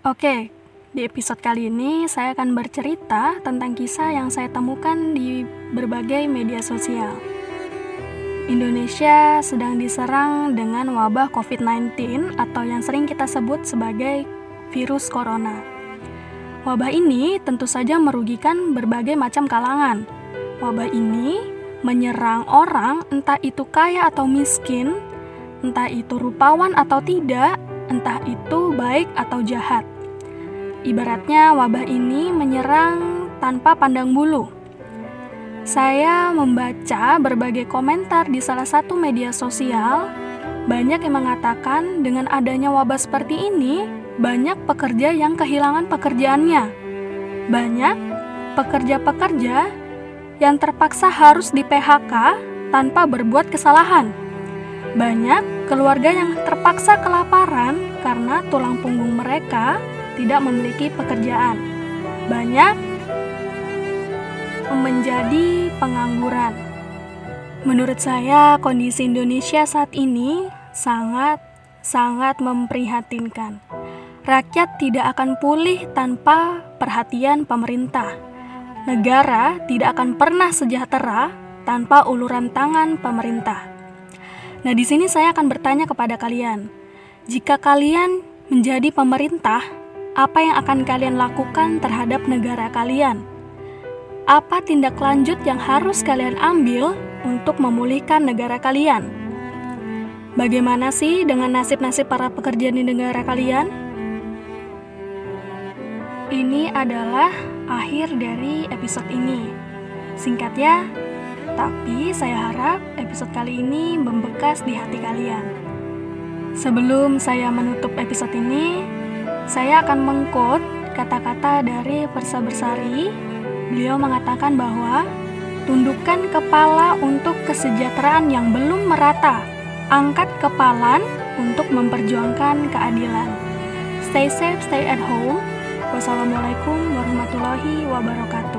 Oke, di episode kali ini saya akan bercerita tentang kisah yang saya temukan di berbagai media sosial. Indonesia sedang diserang dengan wabah COVID-19 atau yang sering kita sebut sebagai virus corona. Wabah ini tentu saja merugikan berbagai macam kalangan. Wabah ini menyerang orang entah itu kaya atau miskin, entah itu rupawan atau tidak, entah itu baik atau jahat. Ibaratnya wabah ini menyerang tanpa pandang bulu. Saya membaca berbagai komentar di salah satu media sosial, banyak yang mengatakan dengan adanya wabah seperti ini, banyak pekerja yang kehilangan pekerjaannya. Banyak pekerja-pekerja yang terpaksa harus di PHK tanpa berbuat kesalahan. Banyak keluarga yang terpaksa kelaparan karena tulang punggung mereka tidak memiliki pekerjaan. Banyak menjadi pengangguran. Menurut saya, kondisi Indonesia saat ini sangat sangat memprihatinkan. Rakyat tidak akan pulih tanpa perhatian pemerintah. Negara tidak akan pernah sejahtera tanpa uluran tangan pemerintah. Nah, di sini saya akan bertanya kepada kalian, jika kalian menjadi pemerintah, apa yang akan kalian lakukan terhadap negara kalian? Apa tindak lanjut yang harus kalian ambil untuk memulihkan negara kalian? Bagaimana sih dengan nasib-nasib para pekerja di negara kalian? Ini adalah akhir dari episode ini. Singkat ya, tapi saya harap episode kali ini membekas di hati kalian. Sebelum saya menutup episode ini, saya akan mengkot kata-kata dari Persa Bersari. Beliau mengatakan bahwa tundukkan kepala untuk kesejahteraan yang belum merata. Angkat kepalan untuk memperjuangkan keadilan. Stay safe, stay at home. Wassalamualaikum warahmatullahi wabarakatuh.